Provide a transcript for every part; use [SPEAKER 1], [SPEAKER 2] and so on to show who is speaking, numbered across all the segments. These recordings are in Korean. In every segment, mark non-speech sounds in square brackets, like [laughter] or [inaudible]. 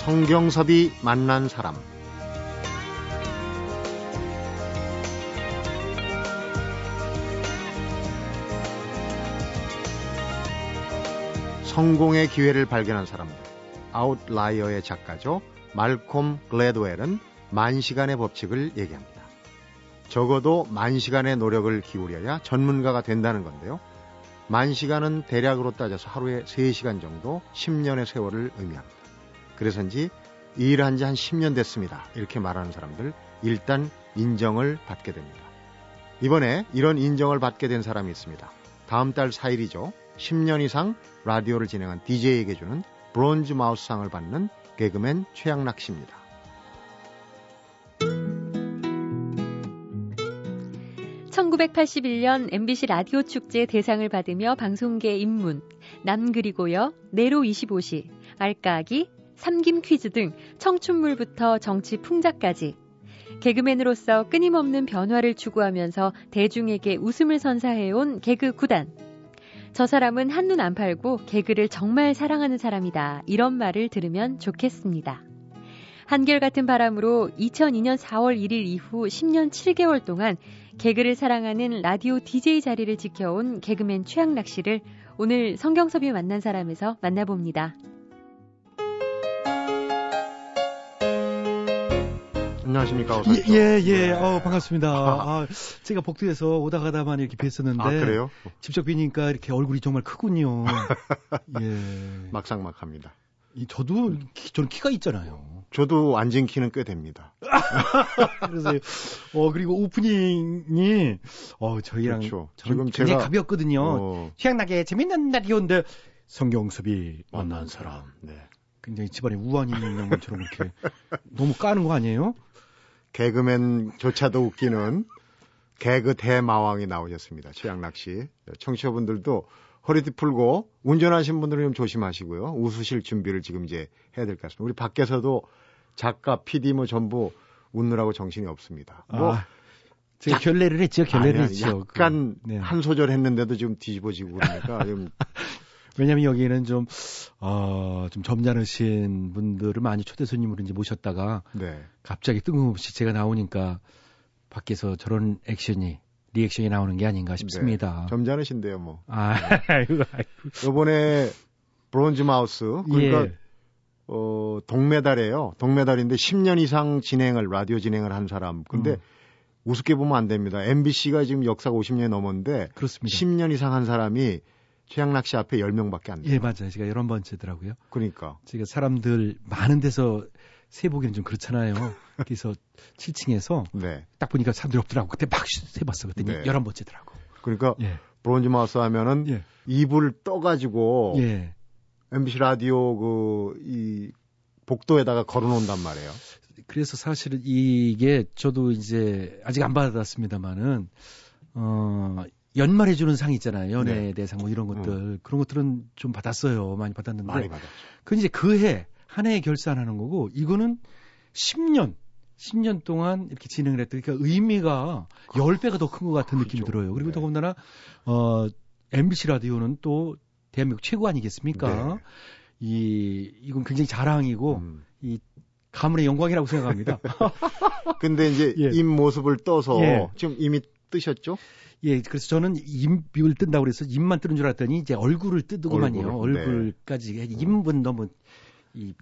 [SPEAKER 1] 성경섭이 만난 사람 성공의 기회를 발견한 사람들 아웃라이어의 작가죠 말콤 글래드웰은 만 시간의 법칙을 얘기합니다. 적어도 만 시간의 노력을 기울여야 전문가가 된다는 건데요. 만 시간은 대략으로 따져서 하루에 3시간 정도 10년의 세월을 의미합니다. 그래서인지 일한 지 한 10년 됐습니다. 이렇게 말하는 사람들 일단 인정을 받게 됩니다. 이번에 이런 인정을 받게 된 사람이 있습니다. 다음 달 4일이죠. 10년 이상 라디오를 진행한 DJ에게 주는 브론즈 마우스상을 받는 개그맨 최양락 씨입니다.
[SPEAKER 2] 1981년 MBC 라디오 축제 대상을 받으며 방송계 입문, 남 그리고요, 내로 25시, 알까기, 삼김 퀴즈 등 청춘물부터 정치 풍자까지 개그맨으로서 끊임없는 변화를 추구하면서 대중에게 웃음을 선사해온 개그 구단. 저 사람은 한눈 안 팔고 개그를 정말 사랑하는 사람이다. 이런 말을 들으면 좋겠습니다. 한결같은 바람으로 2002년 4월 1일 이후 10년 7개월 동안 개그를 사랑하는 라디오 DJ 자리를 지켜온 개그맨 최양락 씨를 오늘 성경섭이 만난 사람에서 만나봅니다.
[SPEAKER 1] 안녕하십니까. 어서
[SPEAKER 3] 예, 예, 예. 어, 반갑습니다. [laughs] 아, 제가 복도에서 오다 가다만 이렇게 뵀었는데.
[SPEAKER 1] 아, 그래요?
[SPEAKER 3] 직접 뵈니까 이렇게 얼굴이 정말 크군요. [laughs]
[SPEAKER 1] 예. 막상막합니다.
[SPEAKER 3] 이, 저도, 키, 저는 키가 있잖아요.
[SPEAKER 1] 저도 앉은 키는 꽤 됩니다. [laughs]
[SPEAKER 3] 그래서, 어, 그리고 오프닝이, 어, 저희랑.
[SPEAKER 1] 그렇죠.
[SPEAKER 3] 지금 굉장히 제가, 가볍거든요. 어... 희한하게 재밌는 날이었는데, 성경섭이 만난 사람. 네. 굉장히 집안에 우환이 있는 것처럼 이렇게 너무 까는 거 아니에요?
[SPEAKER 1] 개그맨조차도 웃기는 개그 대마왕이 나오셨습니다. 최양락 씨. 청취자분들도 허리띠 풀고 운전하신 분들은 좀 조심하시고요. 웃으실 준비를 지금 이제 해야 될 것 같습니다. 우리 밖에서도 작가, PD 뭐 전부 웃느라고 정신이 없습니다. 뭐
[SPEAKER 3] 아, 제가 약, 결례를 했죠. 결례를 아니, 했죠.
[SPEAKER 1] 약간 그, 네. 한 소절 했는데도 지금 뒤집어지고 그러니까 좀 [laughs]
[SPEAKER 3] 왜냐면 하 여기는 좀, 어, 좀 점잖으신 분들을 많이 초대 손님으로 이제 모셨다가 네. 갑자기 뜬금없이 제가 나오니까 밖에서 저런 액션이 리액션이 나오는 게 아닌가 싶습니다.
[SPEAKER 1] 네. 점잖으신데요, 뭐. 아, [laughs] 아이고. 요번에 브론즈 마우스 그러니까 예. 어, 동메달이에요. 동메달인데 10년 이상 진행을 라디오 진행을 한 사람. 근데 음. 우습게 보면 안 됩니다. MBC가 지금 역사가 50년이 넘었는데 그렇습니다. 10년 이상 한 사람이 최양락 씨 앞에 10명밖에 안 돼요.
[SPEAKER 3] 예, 맞아요. 제가 여러 번째더라고요.
[SPEAKER 1] 그러니까.
[SPEAKER 3] 제가 사람들 많은 데서 세 보기는 좀 그렇잖아요. [laughs] 그래서 7층에서 네. 딱 보니까 사람들이 없더라고. 그때 막 세봤어. 그랬더니 네. 11번째더라고.
[SPEAKER 1] 그러니까 예. 브론즈 마우스 하면은 예. 이불 떠가지고 예. MBC 라디오 그 이 복도에다가 걸어놓는단 말이에요.
[SPEAKER 3] 그래서 사실은 이게 저도 이제 아직 안 받았습니다만은 어 연말에 주는 상 있잖아요. 연예 네. 대상 뭐 이런 것들. 음. 그런 것들은 좀 받았어요. 많이 받았는데.
[SPEAKER 1] 많이 받았죠.
[SPEAKER 3] 그 이제 그 해, 한 해에 결산하는 거고, 이거는 10년, 10년 동안 이렇게 진행을 했더니 그러니까 의미가 10배가 더 큰 것 같은 그렇죠. 느낌이 들어요. 그리고 네. 더군다나, 어, MBC 라디오는 또 대한민국 최고 아니겠습니까? 네. 이, 이건 굉장히 자랑이고, 음. 이 가문의 영광이라고 생각합니다. [laughs]
[SPEAKER 1] 근데 이제 예. 입 모습을 떠서 예. 지금 이미 뜨셨죠?
[SPEAKER 3] 예, 그래서 저는 입을 뜬다고 그래서 입만 뜨는 줄 알았더니 이제 얼굴을 뜨더구만요. 얼굴, 얼굴까지. 네. 입은 너무 이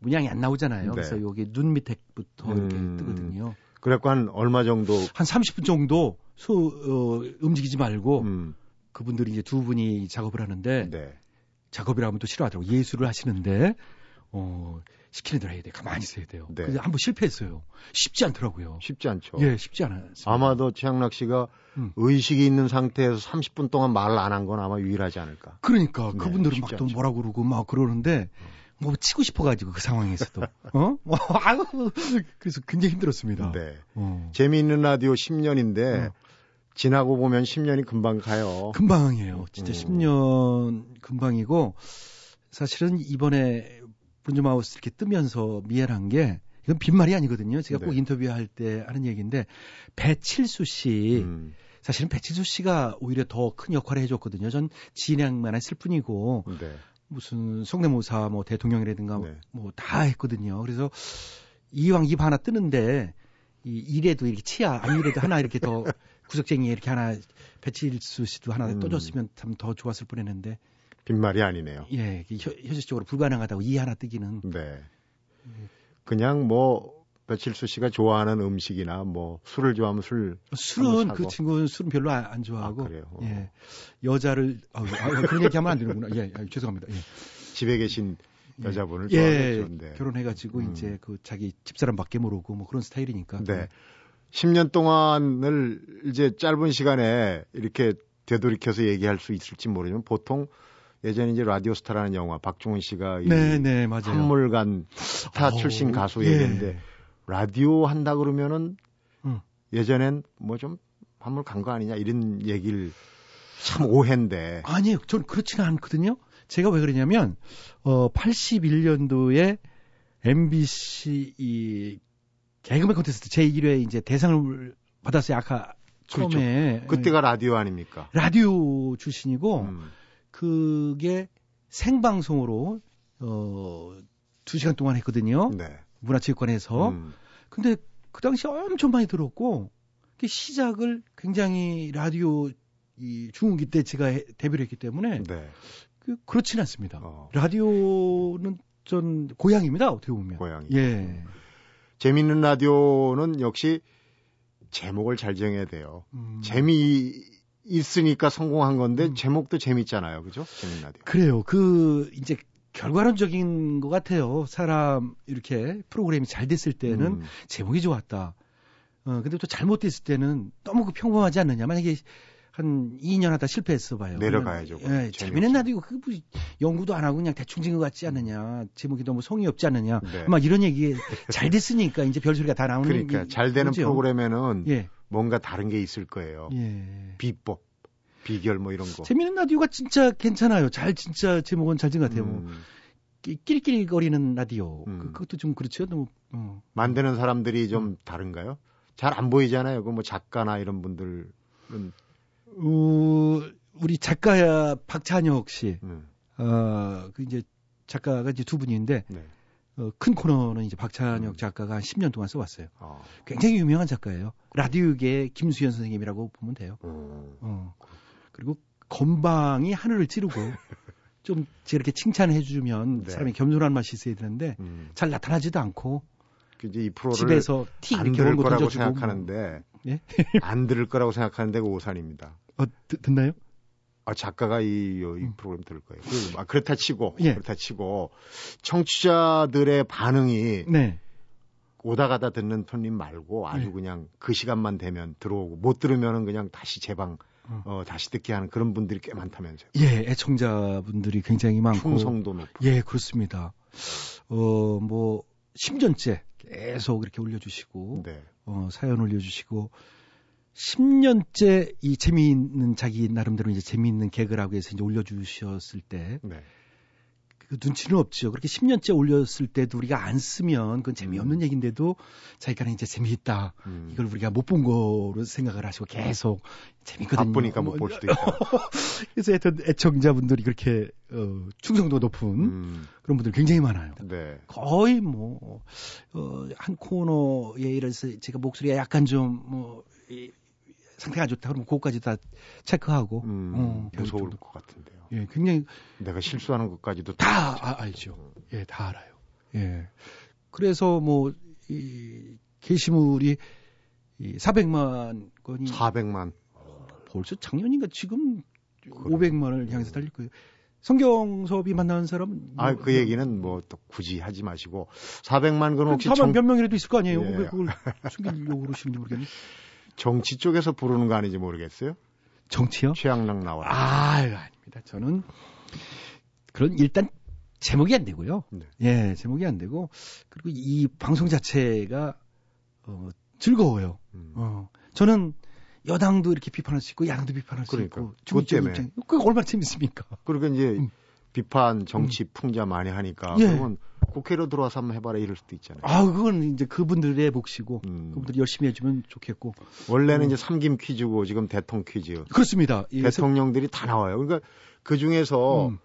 [SPEAKER 3] 문양이 안 나오잖아요. 네. 그래서 여기 눈 밑에부터 음... 이렇게 뜨거든요.
[SPEAKER 1] 그래갖고 한 얼마 정도?
[SPEAKER 3] 한 30분 정도 소, 어, 움직이지 말고 음. 그분들이 이제 두 분이 작업을 하는데 네. 작업이라 하면 또 싫어하더라고. 예술을 하시는데 어, 대로 해야 돼. 가만히 있어야 돼요. 네. 근데 한번 실패했어요. 쉽지 않더라고요.
[SPEAKER 1] 쉽지 않죠.
[SPEAKER 3] 예, 쉽지 않아요.
[SPEAKER 1] 아마도 최양락 씨가 음. 의식이 있는 상태에서 30분 동안 말을 안 한 건 아마 유일하지 않을까.
[SPEAKER 3] 그러니까 네, 그분들은 막 또 뭐라 그러고 막 그러는데 뭐 치고 싶어가지고 그 상황에서도 [laughs] 어? 뭐, 아유 그래서 굉장히 힘들었습니다. 네.
[SPEAKER 1] 어. 재미있는 라디오 10년인데 어. 지나고 보면 10년이 금방 가요.
[SPEAKER 3] 금방이에요. 진짜 음. 10년 금방이고 사실은 이번에 브론즈마우스 이렇게 뜨면서 미안한 게 이건 빈말이 아니거든요. 제가 네. 꼭 인터뷰할 때 하는 얘기인데 배칠수 씨 음. 사실은 배칠수 씨가 오히려 더 큰 역할을 해줬거든요. 전 진행만 했을 뿐이고 네. 무슨 성대모사 뭐 대통령이라든가
[SPEAKER 1] 네.
[SPEAKER 3] 뭐다 했거든요. 그래서 이왕 입 하나 뜨는데 이 일에도 이렇게 치아 안 일에도 하나 이렇게 더 [laughs] 구석쟁이에 이렇게 하나 배칠수 씨도 하나
[SPEAKER 1] 음.
[SPEAKER 3] 떠줬으면 참 더 좋았을 뻔했는데
[SPEAKER 1] 빈말이 아니네요.
[SPEAKER 3] 예 현- 현실적으로 불가능하다고 이 하나 뜨기는
[SPEAKER 1] 네. 그냥 뭐 배칠수 씨가 좋아하는 음식이나 뭐 술을 좋아하면 술
[SPEAKER 3] 술은 그. 친구는 술은 별로 안, 안 좋아하고
[SPEAKER 1] 아, 그래요? 어.
[SPEAKER 3] 예 여자를 아, 아, 그런 얘기하면 안 되는구나 예 아, 죄송합니다 예.
[SPEAKER 1] 집에 계신 여자분을
[SPEAKER 3] 예,
[SPEAKER 1] 좋아하겠죠. 네.
[SPEAKER 3] 결혼해가지고
[SPEAKER 1] 음.
[SPEAKER 3] 이제 그 자기 집사람밖에 모르고 뭐 그런 스타일이니까
[SPEAKER 1] 네. 10년 동안을 이제 짧은 시간에 이렇게 되돌이켜서 얘기할 수 있을지 모르지만 보통 예전에 이제 라디오스타라는 영화 박종훈 씨가 이
[SPEAKER 3] 네, 네, 맞아요.
[SPEAKER 1] 한물간 스타
[SPEAKER 3] 어우,
[SPEAKER 1] 출신 가수
[SPEAKER 3] 예.
[SPEAKER 1] 얘기인데 라디오 한다 그러면은
[SPEAKER 3] 음.
[SPEAKER 1] 예전엔 뭐 좀 한물 간 거 아니냐 이런 얘기를 참 오해인데
[SPEAKER 3] 아니요, 전 그렇지는 않거든요. 제가 왜 그러냐면 어 81년도에 MBC 이 개그맨 콘테스트 제1회 이제 대상을 받았어요. 아까 처음에
[SPEAKER 1] 그렇죠. 그때가 라디오 아닙니까?
[SPEAKER 3] 라디오 출신이고
[SPEAKER 1] 음.
[SPEAKER 3] 그게 생방송으로 어 2시간 동안 했거든요.
[SPEAKER 1] 네.
[SPEAKER 3] 문화체육관에서.
[SPEAKER 1] 음.
[SPEAKER 3] 근데 그 당시 엄청 많이 들었고 그 시작을 굉장히 라디오 이 중흥기 때 제가 해- 데뷔를 했기 때문에
[SPEAKER 1] 네.
[SPEAKER 3] 그 그렇지는 않습니다.
[SPEAKER 1] 어.
[SPEAKER 3] 라디오는 전 고향입니다. 어떻게 보면.
[SPEAKER 1] 고향이.
[SPEAKER 3] 예.
[SPEAKER 1] 재밌는 라디오는 역시 제목을 잘 정해야 돼요.
[SPEAKER 3] 음,
[SPEAKER 1] 재미 있으니까 성공한 건데
[SPEAKER 3] 음.
[SPEAKER 1] 제목도 재밌잖아요. 그죠? 재밌는 라디오.
[SPEAKER 3] 그래요. 그 이제 결과론적인 것 같아요. 사람 이렇게 프로그램이 잘 됐을 때는
[SPEAKER 1] 음.
[SPEAKER 3] 제목이 좋았다. 어 근데 또 잘못됐을 때는 너무 그 평범하지 않느냐. 만약에 한 2년 하다 실패했어 봐요.
[SPEAKER 1] 내려가야죠,
[SPEAKER 3] 예. 재미는 라디오 그 뭐, 연구도 안 하고 그냥 대충 진것 같지 않느냐. 제목이 너무 성의 없지 않느냐.
[SPEAKER 1] 네.
[SPEAKER 3] 막 이런 얘기 잘 됐으니까 이제 별소리가 다 나오는
[SPEAKER 1] 그러니까
[SPEAKER 3] 이-
[SPEAKER 1] 잘 되는
[SPEAKER 3] 거죠.
[SPEAKER 1] 프로그램에는
[SPEAKER 3] 예.
[SPEAKER 1] 뭔가 다른 게 있을 거예요.
[SPEAKER 3] 예.
[SPEAKER 1] 비법, 비결 뭐 이런 거.
[SPEAKER 3] 재미있는 라디오가 진짜 괜찮아요. 잘 진짜 제목은 잘 진 것 같아요. 뭐
[SPEAKER 1] 음,
[SPEAKER 3] 끼- 끼리끼리거리는 라디오.
[SPEAKER 1] 음.
[SPEAKER 3] 그, 그것도 좀 그렇죠. 너무 어.
[SPEAKER 1] 만드는 사람들이
[SPEAKER 3] 음.
[SPEAKER 1] 좀 다른가요? 잘 안 보이잖아요. 그 뭐 작가나 이런 분들은
[SPEAKER 3] 어, 우리 작가 박찬혁 씨,
[SPEAKER 1] 음,
[SPEAKER 3] 어, 그 이제 작가가 이제 두 분인데
[SPEAKER 1] 네.
[SPEAKER 3] 어, 큰 코너는 이제 박찬혁
[SPEAKER 1] 음.
[SPEAKER 3] 작가가 한 10년 동안 써왔어요.
[SPEAKER 1] 어,
[SPEAKER 3] 굉장히 유명한 작가예요. 라디오계 김수현 선생님이라고 보면 돼요.
[SPEAKER 1] 어,
[SPEAKER 3] 어. 그리고 건방이 하늘을 찌르고 [laughs] 좀 이렇게 칭찬해 주면
[SPEAKER 1] 네.
[SPEAKER 3] 사람이 겸손한 맛이 있어야 되는데
[SPEAKER 1] 음.
[SPEAKER 3] 잘 나타나지도 않고
[SPEAKER 1] 그 이제 이 프로를
[SPEAKER 3] 집에서
[SPEAKER 1] 티안
[SPEAKER 3] 이렇게
[SPEAKER 1] 들을 거라고
[SPEAKER 3] 던져주고 뭐.
[SPEAKER 1] 생각하는데
[SPEAKER 3] 예?
[SPEAKER 1] 안 들을 거라고 생각하는데 그 오산입니다.
[SPEAKER 3] 어, 듣, 듣나요?
[SPEAKER 1] 아, 작가가 이, 이
[SPEAKER 3] 음.
[SPEAKER 1] 프로그램 들을 거예요. 그, 아, 그렇다 치고,
[SPEAKER 3] 예.
[SPEAKER 1] 그렇다 치고, 청취자들의 반응이
[SPEAKER 3] 네.
[SPEAKER 1] 오다 가다 듣는 손님 말고 아주
[SPEAKER 3] 네.
[SPEAKER 1] 그냥 그 시간만 되면 들어오고, 못 들으면은 그냥 다시 재방,
[SPEAKER 3] 어.
[SPEAKER 1] 어, 다시 듣게 하는 그런 분들이 꽤 많다면서요.
[SPEAKER 3] 예, 애청자분들이 굉장히 많고
[SPEAKER 1] 충성도 높고.
[SPEAKER 3] 예, 그렇습니다. 어, 뭐 10년째 계속 이렇게 올려 주시고
[SPEAKER 1] 네.
[SPEAKER 3] 어, 사연 올려 주시고 10년째 이 재미있는 자기 나름대로 이제 재미있는 개그라고 해서 이제 올려주셨을 때
[SPEAKER 1] 네.
[SPEAKER 3] 그 눈치는 없죠. 그렇게 10년째 올렸을 때도 우리가 안 쓰면 그건 재미없는
[SPEAKER 1] 음.
[SPEAKER 3] 얘기인데도 자기가는 이제 재미있다.
[SPEAKER 1] 음.
[SPEAKER 3] 이걸 우리가 못 본 거로 생각을 하시고 계속 재밌거든요.
[SPEAKER 1] 바쁘니까 못
[SPEAKER 3] 뭐,
[SPEAKER 1] 볼 수도 있다. [laughs]
[SPEAKER 3] 그래서 하여튼 애청자분들이 그렇게 어, 충성도 높은
[SPEAKER 1] 음.
[SPEAKER 3] 그런 분들 굉장히 많아요.
[SPEAKER 1] 네.
[SPEAKER 3] 거의 뭐, 어, 한 코너에 이래서 제가 목소리가 약간 좀, 뭐, 이, 상태가 안 좋다. 그러면 그것까지 다 체크하고,
[SPEAKER 1] 음,
[SPEAKER 3] 어,
[SPEAKER 1] 무서울
[SPEAKER 3] 정도.
[SPEAKER 1] 것 같은데요.
[SPEAKER 3] 예, 굉장히
[SPEAKER 1] 내가 실수하는 것까지도
[SPEAKER 3] 다 아- 알죠. 예, 다 알아요. 예. 그래서 뭐, 이, 게시물이 이 400만 건이
[SPEAKER 1] 400만.
[SPEAKER 3] 벌써 작년인가 지금 500만을 향해서 달릴 거예요. 성경섭이 만나는 사람은
[SPEAKER 1] 아,
[SPEAKER 3] 뭐-
[SPEAKER 1] 그 얘기는 뭐 또 굳이 하지 마시고 400만 건 혹시
[SPEAKER 3] 4만
[SPEAKER 1] 정,
[SPEAKER 3] 몇 명이라도 있을 거 아니에요?
[SPEAKER 1] 예.
[SPEAKER 3] 왜 그걸 숨기려고 그러시는지 모르겠네. [laughs]
[SPEAKER 1] 정치 쪽에서 부르는 거 아닌지 모르겠어요.
[SPEAKER 3] 정치요?
[SPEAKER 1] 최양락 나와라.
[SPEAKER 3] 아, 아닙니다. 저는 그런 일단 제목이 안 되고요.
[SPEAKER 1] 네.
[SPEAKER 3] 예, 제목이 안 되고 그리고 이 방송 자체가 어, 즐거워요.
[SPEAKER 1] 음.
[SPEAKER 3] 어, 저는 여당도 이렇게 비판할 수 있고 야당도 비판할 수
[SPEAKER 1] 그러니까.
[SPEAKER 3] 있고
[SPEAKER 1] 그것
[SPEAKER 3] 중립적인
[SPEAKER 1] 때문에.
[SPEAKER 3] 입장. 그게 얼마나 재밌습니까?
[SPEAKER 1] 그러니까 이제
[SPEAKER 3] 음.
[SPEAKER 1] 비판, 정치, 풍자 많이 하니까
[SPEAKER 3] 예.
[SPEAKER 1] 그러면 국회로 들어와서 한번 해봐라 이럴 수도 있잖아요.
[SPEAKER 3] 아, 그건 이제 그분들의 몫이고
[SPEAKER 1] 음.
[SPEAKER 3] 그분들이 열심히 해주면 좋겠고
[SPEAKER 1] 원래는
[SPEAKER 3] 음.
[SPEAKER 1] 이제 삼김 퀴즈고 지금 대통령 퀴즈.
[SPEAKER 3] 그렇습니다. 이
[SPEAKER 1] 대통령들이 다 나와요. 그러니까 그 중에서
[SPEAKER 3] 음,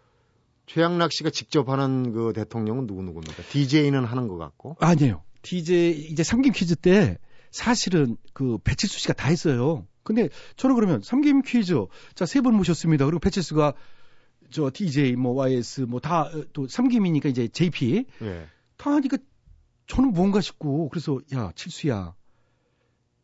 [SPEAKER 1] 최양락 씨가 직접 하는 그 대통령은 누구 누구입니까? DJ는 하는 것 같고.
[SPEAKER 3] 아니에요. DJ 이제 삼김 퀴즈 때 사실은 그 배칠수 씨가 다 했어요. 근데 저는 그러면 삼김 퀴즈 자 세 분 모셨습니다. 그리고 배칠수가 저 DJ 뭐 YS 뭐 다 또 삼김이니까 이제 JP
[SPEAKER 1] 예.
[SPEAKER 3] 다 하니까 저는 뭔가 싶고 그래서 야 칠수야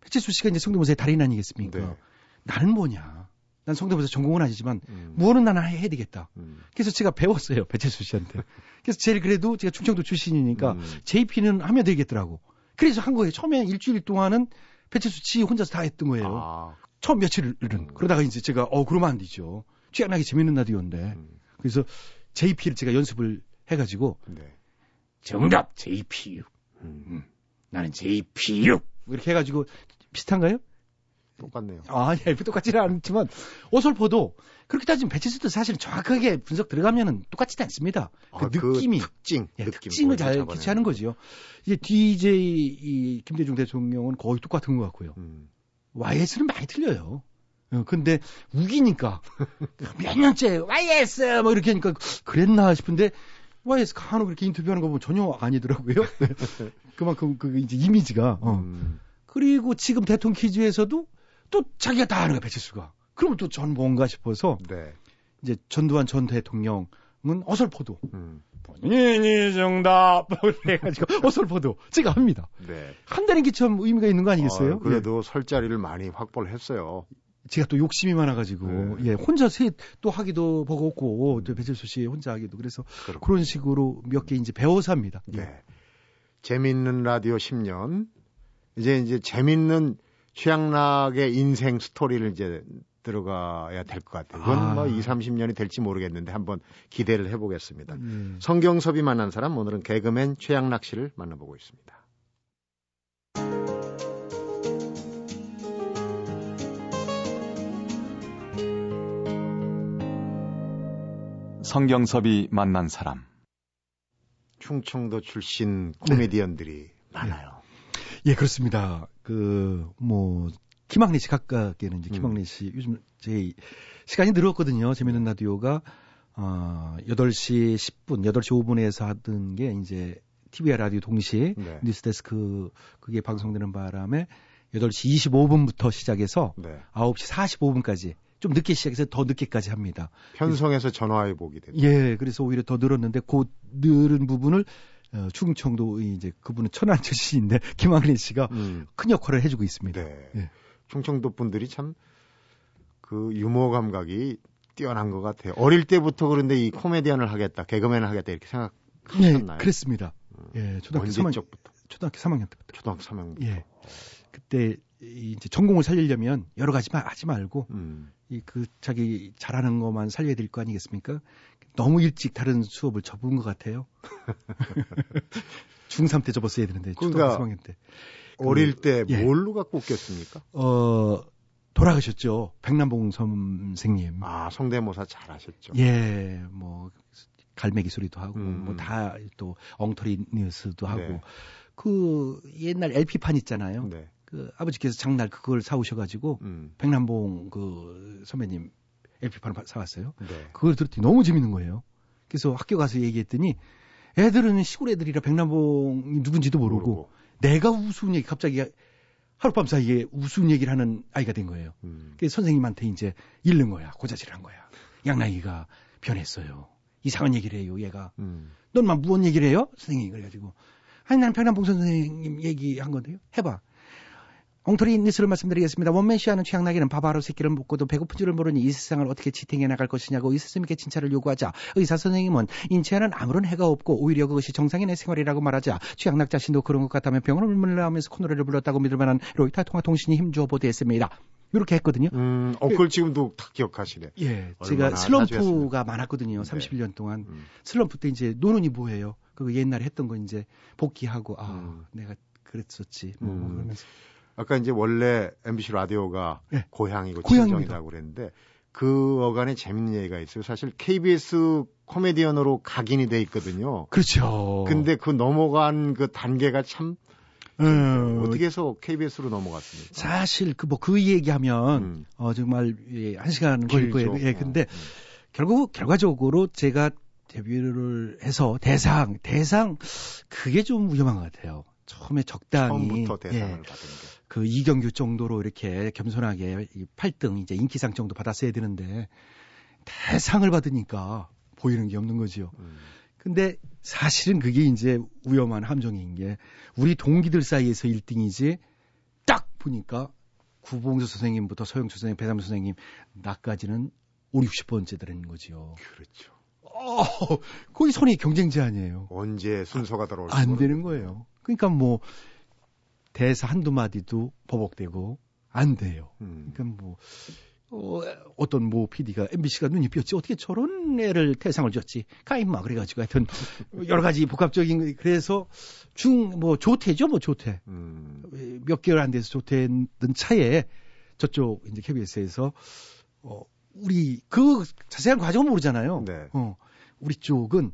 [SPEAKER 3] 배칠수 씨가 이제 성대모사의 달인 아니겠습니까?
[SPEAKER 1] 네.
[SPEAKER 3] 나는 뭐냐? 난 성대모사 전공은 아니지만
[SPEAKER 1] 음.
[SPEAKER 3] 무엇은 나는 해야 되겠다.
[SPEAKER 1] 음.
[SPEAKER 3] 그래서 제가 배웠어요 배칠수 씨한테. 그래서 제일 그래도 제가 충청도 출신이니까
[SPEAKER 1] 음.
[SPEAKER 3] JP는 하면 되겠더라고. 그래서 한 거예요. 처음에 일주일 동안은 배칠수 씨 혼자서 다 했던 거예요.
[SPEAKER 1] 아,
[SPEAKER 3] 처음 며칠은.
[SPEAKER 1] 음.
[SPEAKER 3] 그러다가 이제 제가 어 그러면 안 되죠. 취향나게 재밌는 라디오인데.
[SPEAKER 1] 음.
[SPEAKER 3] 그래서 JP를 제가 연습을 해가지고
[SPEAKER 1] 네.
[SPEAKER 3] 정답 JPU.
[SPEAKER 1] 음.
[SPEAKER 3] 나는 JPU. 이렇게 해가지고 비슷한가요?
[SPEAKER 1] 똑같네요.
[SPEAKER 3] 아, 예, 똑같지는 않지만 어설퍼도 그렇게 따지면 배치수도 사실은 정확하게 분석 들어가면은 똑같지는 않습니다. 그
[SPEAKER 1] 아,
[SPEAKER 3] 느낌이
[SPEAKER 1] 특징,
[SPEAKER 3] 예,
[SPEAKER 1] 느낌
[SPEAKER 3] 특징을 잘
[SPEAKER 1] 잡아내는
[SPEAKER 3] 캐치하는 거죠. 이제 DJ 이 김대중 대통령은 거의 똑같은 것 같고요.
[SPEAKER 1] 음.
[SPEAKER 3] YS는 많이 틀려요. 어, 근데 우기니까 [laughs] 몇 년째 YS 뭐 이렇게 하니까 그랬나 싶은데 YS 간혹 그렇게 인터뷰하는 거 보면 전혀 아니더라고요. [laughs] 그만큼 그 이제 이미지가. 어.
[SPEAKER 1] 음.
[SPEAKER 3] 그리고 지금 대통령 퀴즈에서도 또 자기가 다 하는 거야 배치수가. 그러면 또 전 뭔가 싶어서
[SPEAKER 1] 네.
[SPEAKER 3] 이제 전두환 전 대통령은 어설퍼도
[SPEAKER 1] 음.
[SPEAKER 3] 본인이 정답 [laughs] 해가지고 어설퍼도 제가 합니다.
[SPEAKER 1] 네.
[SPEAKER 3] 한다는 게 참 의미가 있는 거 아니겠어요?
[SPEAKER 1] 어, 그래도 설 자리를 많이 확보를 했어요.
[SPEAKER 3] 예. 제가 또 욕심이 많아가지고
[SPEAKER 1] 네.
[SPEAKER 3] 예 혼자 셋또 하기도 버겁고 또 배철수 씨 혼자 하기도 그래서
[SPEAKER 1] 그렇군요.
[SPEAKER 3] 그런 식으로 몇 개 이제 배워서 합니다. 예.
[SPEAKER 1] 네. 재밌는 라디오 10년. 이제 이제 재밌는 최양락의 인생 스토리를 이제 들어가야 될 것 같아요. 그건
[SPEAKER 3] 아.
[SPEAKER 1] 뭐 2, 30년이 될지 모르겠는데 한번 기대를 해보겠습니다.
[SPEAKER 3] 예.
[SPEAKER 1] 성경섭이 만난 사람 오늘은 개그맨 최양락 씨를 만나보고 있습니다.
[SPEAKER 4] 성경섭이 만난 사람.
[SPEAKER 1] 충청도 출신 코미디언들이 많아요.
[SPEAKER 3] 예, 그렇습니다. 그, 뭐, 김학래 씨 가깝게는 이제
[SPEAKER 1] 음.
[SPEAKER 3] 김학래 씨, 요즘 제 시간이 늘었거든요. 재밌는 라디오가, 어, 8시 10분, 8시 5분에서 하던 게 이제 TV와 라디오 동시에
[SPEAKER 1] 네.
[SPEAKER 3] 뉴스데스크 그게 방송되는 바람에 8시 25분부터 시작해서
[SPEAKER 1] 네.
[SPEAKER 3] 9시 45분까지 좀 늦게 시작해서 더 늦게까지 합니다.
[SPEAKER 1] 편성해서 전화해 보게 됩니다.
[SPEAKER 3] 예, 그래서 오히려 더 늘었는데 그 늘은 부분을 어, 충청도 이제 그분은 천안 출신인데 [laughs] 김학래 씨가
[SPEAKER 1] 음,
[SPEAKER 3] 큰 역할을 해주고 있습니다.
[SPEAKER 1] 네.
[SPEAKER 3] 예.
[SPEAKER 1] 충청도 분들이 참 그 유머 감각이 뛰어난 것 같아요. 어릴 때부터 그런데 이 코미디언을 하겠다, 개그맨을 하겠다 이렇게
[SPEAKER 3] 예,
[SPEAKER 1] 생각하셨나요?
[SPEAKER 3] 그랬습니다. 예, 초등학교 3학년,
[SPEAKER 1] 언제적부터?
[SPEAKER 3] 초등학교 3학년 때부터.
[SPEAKER 1] 초등학교 3학년부터.
[SPEAKER 3] 예. 그때 이 이제 전공을 살리려면 여러 가지 마- 하지 말고
[SPEAKER 1] 음,
[SPEAKER 3] 이그 자기 잘하는 것만 살려야 될 거 아니겠습니까? 너무 일찍 다른 수업을 접은 것 같아요. [laughs] [laughs] 중3 때 접었어야 되는데 초등학교
[SPEAKER 1] 그러니까
[SPEAKER 3] 3학년 때.
[SPEAKER 1] 어릴 때
[SPEAKER 3] 예.
[SPEAKER 1] 뭘로 갖고 웃겼습니까?
[SPEAKER 3] 어 돌아가셨죠. 백남봉 선생님.
[SPEAKER 1] 아, 성대모사 잘하셨죠.
[SPEAKER 3] 예, 뭐 갈매기 소리도 하고
[SPEAKER 1] 음.
[SPEAKER 3] 뭐다 또 엉터리 뉴스도 하고
[SPEAKER 1] 네.
[SPEAKER 3] 그 옛날 LP판 있잖아요.
[SPEAKER 1] 네.
[SPEAKER 3] 그 아버지께서 장날 그걸 사오셔가지고
[SPEAKER 1] 음,
[SPEAKER 3] 백남봉 그 선배님 LP판을 사왔어요.
[SPEAKER 1] 네.
[SPEAKER 3] 그걸 들었더니 너무 재밌는 거예요. 그래서 학교 가서 얘기했더니 애들은 시골 애들이라 백남봉이 누군지도 모르고, 내가 우스운 얘기 갑자기 하룻밤 사이에 우스운 얘기를 하는 아이가 된 거예요.
[SPEAKER 1] 음,
[SPEAKER 3] 그래서 선생님한테 이제 잃는 거야. 고자질을 한 거야. 양락이가 변했어요. 이상한 얘기를 해요, 얘가.
[SPEAKER 1] 음,
[SPEAKER 3] 넌만 무언 얘기를 해요? 선생님이 그래가지고. 아니, 나는 평남봉 선생님 얘기한 건데요. 해봐. 엉터리 뉴스를 말씀드리겠습니다. 원맨 씨하는 최양락이는 바바로 새끼를 묻고도 배고픈 줄을 모르니 이 세상을 어떻게 지탱해 나갈 것이냐고 선생님께 진찰을 요구하자 의사 선생님은 인체에는 아무런 해가 없고 오히려 그것이 정상인의 생활이라고 말하자 최양락 자신도 그런 것 같다면 병원을 물러하면서 코노래를 불렀다고 믿을 만한 로이터 통화 통신이 힘주어 보도했습니다. 이렇게 했거든요.
[SPEAKER 1] 음, 어, 그걸 지금도 다 기억하시네.
[SPEAKER 3] 예, 제가 슬럼프가? 많았거든요.
[SPEAKER 1] 네.
[SPEAKER 3] 31년 동안.
[SPEAKER 1] 음,
[SPEAKER 3] 슬럼프 때 이제 노는이 뭐예요? 그 옛날에 했던 거 이제 복귀하고 아
[SPEAKER 1] 음.
[SPEAKER 3] 내가 그랬었지. 뭐
[SPEAKER 1] 음.
[SPEAKER 3] 그러면서
[SPEAKER 1] 아까 이제 원래 MBC 라디오가
[SPEAKER 3] 예.
[SPEAKER 1] 고향이고
[SPEAKER 3] 고향입니다.
[SPEAKER 1] 친정이라고 그랬는데 그 어간에 재밌는 얘기가 있어요. 사실 KBS 코미디언으로 각인이 돼 있거든요.
[SPEAKER 3] 그렇죠.
[SPEAKER 1] 근데 그 넘어간 그 단계가 참
[SPEAKER 3] 어,
[SPEAKER 1] 어떻게 해서 KBS로 넘어갔습니까?
[SPEAKER 3] 사실 그뭐 그 얘기하면
[SPEAKER 1] 음.
[SPEAKER 3] 어 정말 예, 한 시간 걸릴. 거예요. 예, 근데
[SPEAKER 1] 어,
[SPEAKER 3] 결국 결과적으로 제가 데뷔를 해서 대상, 대상, 그게 좀 위험한 것 같아요. 처음에 적당히.
[SPEAKER 1] 처음부터 대상을
[SPEAKER 3] 예,
[SPEAKER 1] 받은 게.
[SPEAKER 3] 그 이경규 정도로 이렇게 겸손하게 이 8등 이제 인기상 정도 받았어야 되는데 대상을 받으니까 보이는 게 없는 거지요.
[SPEAKER 1] 음.
[SPEAKER 3] 근데 사실은 그게 이제 위험한 함정인 게 우리 동기들 사이에서 1등이지 딱 보니까 구봉수 선생님부터 서영수 선생님, 배삼수 선생님 나까지는 5, 60번째 되는 거지요.
[SPEAKER 1] 그렇죠.
[SPEAKER 3] 어, 거의 선의 경쟁자 아니에요.
[SPEAKER 1] 언제 순서가 들어올지
[SPEAKER 3] 안 되는 거예요. 그러니까 뭐 대사 한두 마디도 버벅대고 안 돼요.
[SPEAKER 1] 음.
[SPEAKER 3] 그러니까 뭐 어, 어떤 모 PD가 MBC가 눈이 삐었지 어떻게 저런 애를 태상을 줬지 가임마 그래가지고 하여튼 [laughs] 여러 가지 복합적인 그래서 중 뭐 조퇴죠 뭐 조퇴
[SPEAKER 1] 음.
[SPEAKER 3] 몇 개월 안 돼서 조퇴는 차에 저쪽 이제 KBS에서 어 우리 그 자세한 과정은 모르잖아요.
[SPEAKER 1] 네.
[SPEAKER 3] 어 우리 쪽은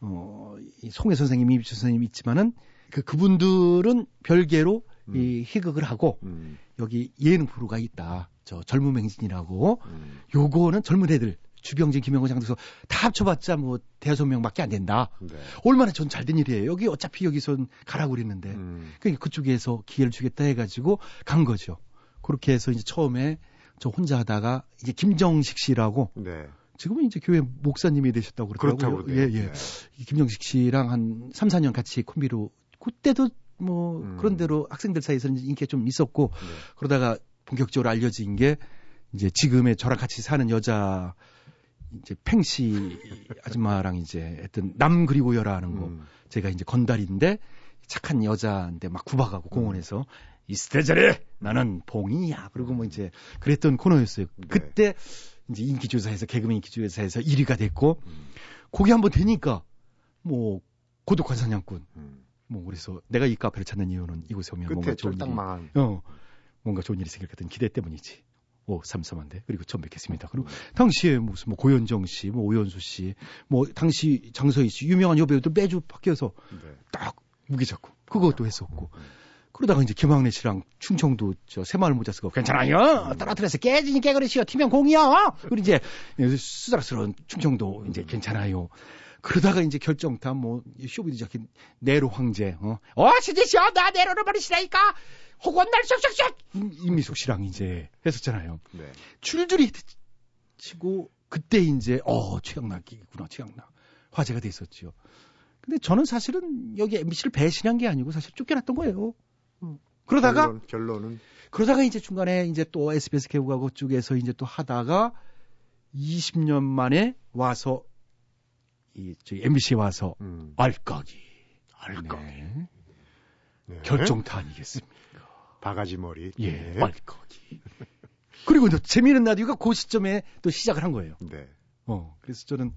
[SPEAKER 3] 어이 송혜 선생님이 이비철 선생님이 있지만은 그 그분들은 별개로
[SPEAKER 1] 음.
[SPEAKER 3] 이 희극을 하고
[SPEAKER 1] 음.
[SPEAKER 3] 여기 예능 프로가 있다. 저 젊은 맹진이라고
[SPEAKER 1] 음.
[SPEAKER 3] 요거는 젊은 애들 주병진, 김영호, 장도서 다 합쳐봤자 뭐 대여섯 명밖에 안 된다.
[SPEAKER 1] 네.
[SPEAKER 3] 얼마나 전 잘 된 일이에요. 여기 어차피 여기선 가라고 그랬는데
[SPEAKER 1] 음.
[SPEAKER 3] 그러니까 그쪽에서 기회를 주겠다 해가지고 간 거죠. 그렇게 해서 이제 처음에 저 혼자 하다가 이제 김정식 씨라고
[SPEAKER 1] 네.
[SPEAKER 3] 지금은 이제 교회 목사님이 되셨다고 그러더라고요.
[SPEAKER 1] 그렇다고
[SPEAKER 3] 예. 예.
[SPEAKER 1] 네.
[SPEAKER 3] 이 김정식 씨랑 한 3, 4년 같이 콤비로 그때도 뭐
[SPEAKER 1] 음.
[SPEAKER 3] 그런 대로 학생들 사이에서는 인기가 좀 있었고
[SPEAKER 1] 네.
[SPEAKER 3] 그러다가 본격적으로 알려진 게 이제 지금의 저랑 같이 사는 여자 이제 팽씨 [laughs] 아줌마랑 이제 했던 남 그리고 여라는 거
[SPEAKER 1] 음.
[SPEAKER 3] 제가 이제 건달인데 착한 여자인데 막 구박하고 공원에서 이스테 저래 나는 봉이야 그리고 뭐 이제 그랬던 코너였어요.
[SPEAKER 1] 네.
[SPEAKER 3] 그때 이제 인기조사에서 개그맨 인기조사에서 1위가 됐고
[SPEAKER 1] 음.
[SPEAKER 3] 거기 한번 되니까 뭐 고독한 사냥꾼
[SPEAKER 1] 음.
[SPEAKER 3] 뭐 그래서 내가 이 카페를 찾는 이유는 이곳에 오면 뭔가 좋은 일이
[SPEAKER 1] 망한.
[SPEAKER 3] 어 뭔가 좋은 일이 생길 것 같은 기대 때문이지. 오 삼삼한데 그리고 처음 뵙겠습니다. 그리고
[SPEAKER 1] 음.
[SPEAKER 3] 당시에 무슨 뭐 고현정 씨, 뭐 오연수 씨, 뭐 당시 장서희 씨 유명한 여배우들 매주 바뀌어서
[SPEAKER 1] 네.
[SPEAKER 3] 딱 무게 잡고 그것도 했었고
[SPEAKER 1] 음.
[SPEAKER 3] 그러다가 이제 김학래 씨랑 충청도 저 새마을 모자 쓰고 괜찮아요 떨어뜨려서 깨지니 깨그릇이요 튀면 공이요 그리고 이제 수다스러운 충청도 이제 괜찮아요 그러다가 이제 결정타 뭐 쇼 비디오 자키 네로 황제 어, 어 시디시오 나 네로를 버리시라니까. 혹은 날 쏙쏙쏙 임미숙 씨랑 이제 했었잖아요.
[SPEAKER 1] 네.
[SPEAKER 3] 줄줄이 히트 치고 그때 이제 어 최강락이구나 최강락. 화제가 됐었죠. 근데 저는 사실은 여기 MBC를 배신한 게 아니고 사실 쫓겨났던 거예요. 그러다가
[SPEAKER 1] 결론, 결론은?
[SPEAKER 3] 그러다가 이제 중간에 이제 또 SBS 개국하고 쪽에서 이제 또 하다가 20년 만에 와서 이 저희 MBC에 와서
[SPEAKER 1] 음.
[SPEAKER 3] 알까기
[SPEAKER 1] 알까기.
[SPEAKER 3] 네.
[SPEAKER 1] 네.
[SPEAKER 3] 결정타 아니겠습니까?
[SPEAKER 1] 바가지 머리.
[SPEAKER 3] 예,
[SPEAKER 1] 네.
[SPEAKER 3] 알까기. 그리고 이제 재미있는 라디오가 그 시점에 또 시작을 한 거예요.
[SPEAKER 1] 네.
[SPEAKER 3] 어, 그래서 저는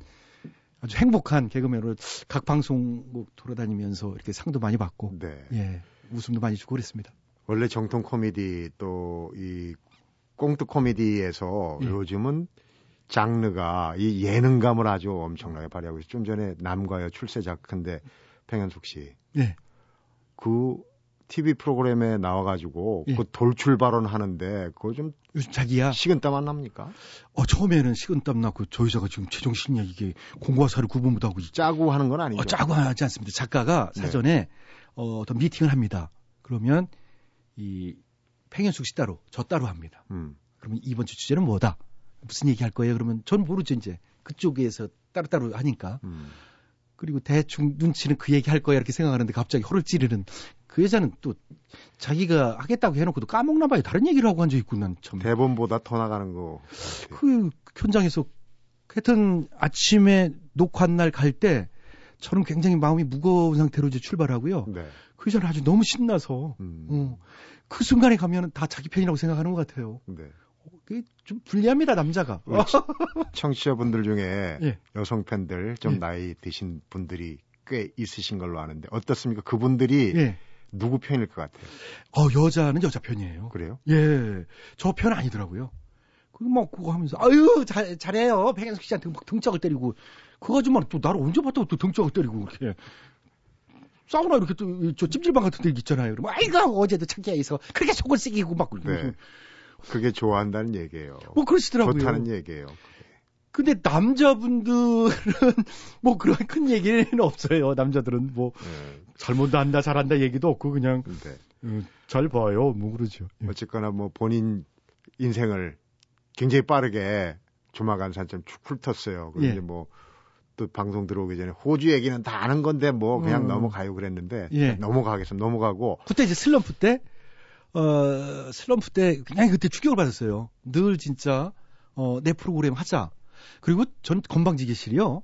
[SPEAKER 3] 아주 행복한 개그맨으로 각 방송국 돌아다니면서 이렇게 상도 많이 받고,
[SPEAKER 1] 네.
[SPEAKER 3] 예, 웃음도 많이 주고 그랬습니다.
[SPEAKER 1] 원래 정통 코미디 또 이 꽁트 코미디에서
[SPEAKER 3] 예.
[SPEAKER 1] 요즘은 장르가 이 예능감을 아주 엄청나게 발휘하고 있어요. 좀 전에 남과여 출세작인데 팽현숙 씨.
[SPEAKER 3] 예.
[SPEAKER 1] 그 TV 프로그램에 나와가지고
[SPEAKER 3] 예.
[SPEAKER 1] 그 돌출 발언 하는데 그거 좀
[SPEAKER 3] 요즘 자기야,
[SPEAKER 1] 식은땀 안 납니까?
[SPEAKER 3] 어, 처음에는 식은땀 났고, 저 여자가 지금 제정신이야, 이게. 공과 사를 구분 못하고, 이-
[SPEAKER 1] 짜고 하는 건 아니죠.
[SPEAKER 3] 어, 짜고 하지 않습니다. 작가가
[SPEAKER 1] 네.
[SPEAKER 3] 사전에, 어, 어떤 미팅을 합니다. 그러면, 이, 팽현숙 씨 따로, 저 따로 합니다.
[SPEAKER 1] 음.
[SPEAKER 3] 그러면 이번 주 주제는 뭐다? 무슨 얘기 할 거예요? 그러면 전 모르죠, 이제. 그쪽에서 따로따로 하니까.
[SPEAKER 1] 음.
[SPEAKER 3] 그리고 대충 눈치는 그 얘기 할 거야 이렇게 생각하는데 갑자기 혀를 찌르는 그 여자는 또 자기가 하겠다고 해놓고도 까먹나 봐요. 다른 얘기를 하고 앉아 있고 난 참.
[SPEAKER 1] 대본보다 더 나가는 거.
[SPEAKER 3] 그 현장에서 하여튼 아침에 녹화 날 갈 때 저는 굉장히 마음이 무거운 상태로 이제 출발하고요.
[SPEAKER 1] 네.
[SPEAKER 3] 그 여자는 아주 너무 신나서
[SPEAKER 1] 음.
[SPEAKER 3] 어, 그 순간에 가면은 다 자기 편이라고 생각하는 것 같아요.
[SPEAKER 1] 네.
[SPEAKER 3] 좀 불리합니다 남자가.
[SPEAKER 1] 청취자분들 중에
[SPEAKER 3] 예.
[SPEAKER 1] 여성 팬들 좀
[SPEAKER 3] 예.
[SPEAKER 1] 나이 드신 분들이 꽤 있으신 걸로 아는데 어떻습니까? 그분들이
[SPEAKER 3] 예.
[SPEAKER 1] 누구 편일 것 같아요?
[SPEAKER 3] 어 여자는 여자 편이에요.
[SPEAKER 1] 그래요?
[SPEAKER 3] 예, 저 편 아니더라고요. 그거 막 그거 하면서 아유 잘 잘해요 백현숙 씨한테 막 등짝을 때리고 그 아줌마는 또 나를 언제 봤다고 또 등짝을 때리고 이렇게 사우나 이렇게 또 저 찜질방 같은 데 있잖아요. 그러면 아이고 어제도 창기야에서 그렇게 속을 새기고 막
[SPEAKER 1] 네. 그게 좋아한다는 얘기예요.
[SPEAKER 3] 뭐 그러시더라고요.
[SPEAKER 1] 좋다는 얘기예요.
[SPEAKER 3] 근데 남자분들은 [laughs] 뭐 그런 큰 얘기는 없어요. 남자들은 뭐
[SPEAKER 1] 예.
[SPEAKER 3] 잘못도 한다 잘한다 얘기도 없고 그냥
[SPEAKER 1] 네.
[SPEAKER 3] 음, 잘 봐요. 뭐 그러죠. 예.
[SPEAKER 1] 어쨌거나 뭐 본인 인생을 굉장히 빠르게 조마간 산처럼 쭉 훑었어요. 그리고
[SPEAKER 3] 예.
[SPEAKER 1] 이제 뭐 또 방송 들어오기 전에 호주 얘기는 다 아는 건데 뭐 그냥
[SPEAKER 3] 음.
[SPEAKER 1] 넘어가요 그랬는데
[SPEAKER 3] 예.
[SPEAKER 1] 넘어가겠습니다. 넘어가고
[SPEAKER 3] 그때 이제 슬럼프 때, 어, 슬럼프 때 그냥 그때 충격을 받았어요. 늘 진짜, 어, 내 프로그램 하자. 그리고 전 건방지게실이요.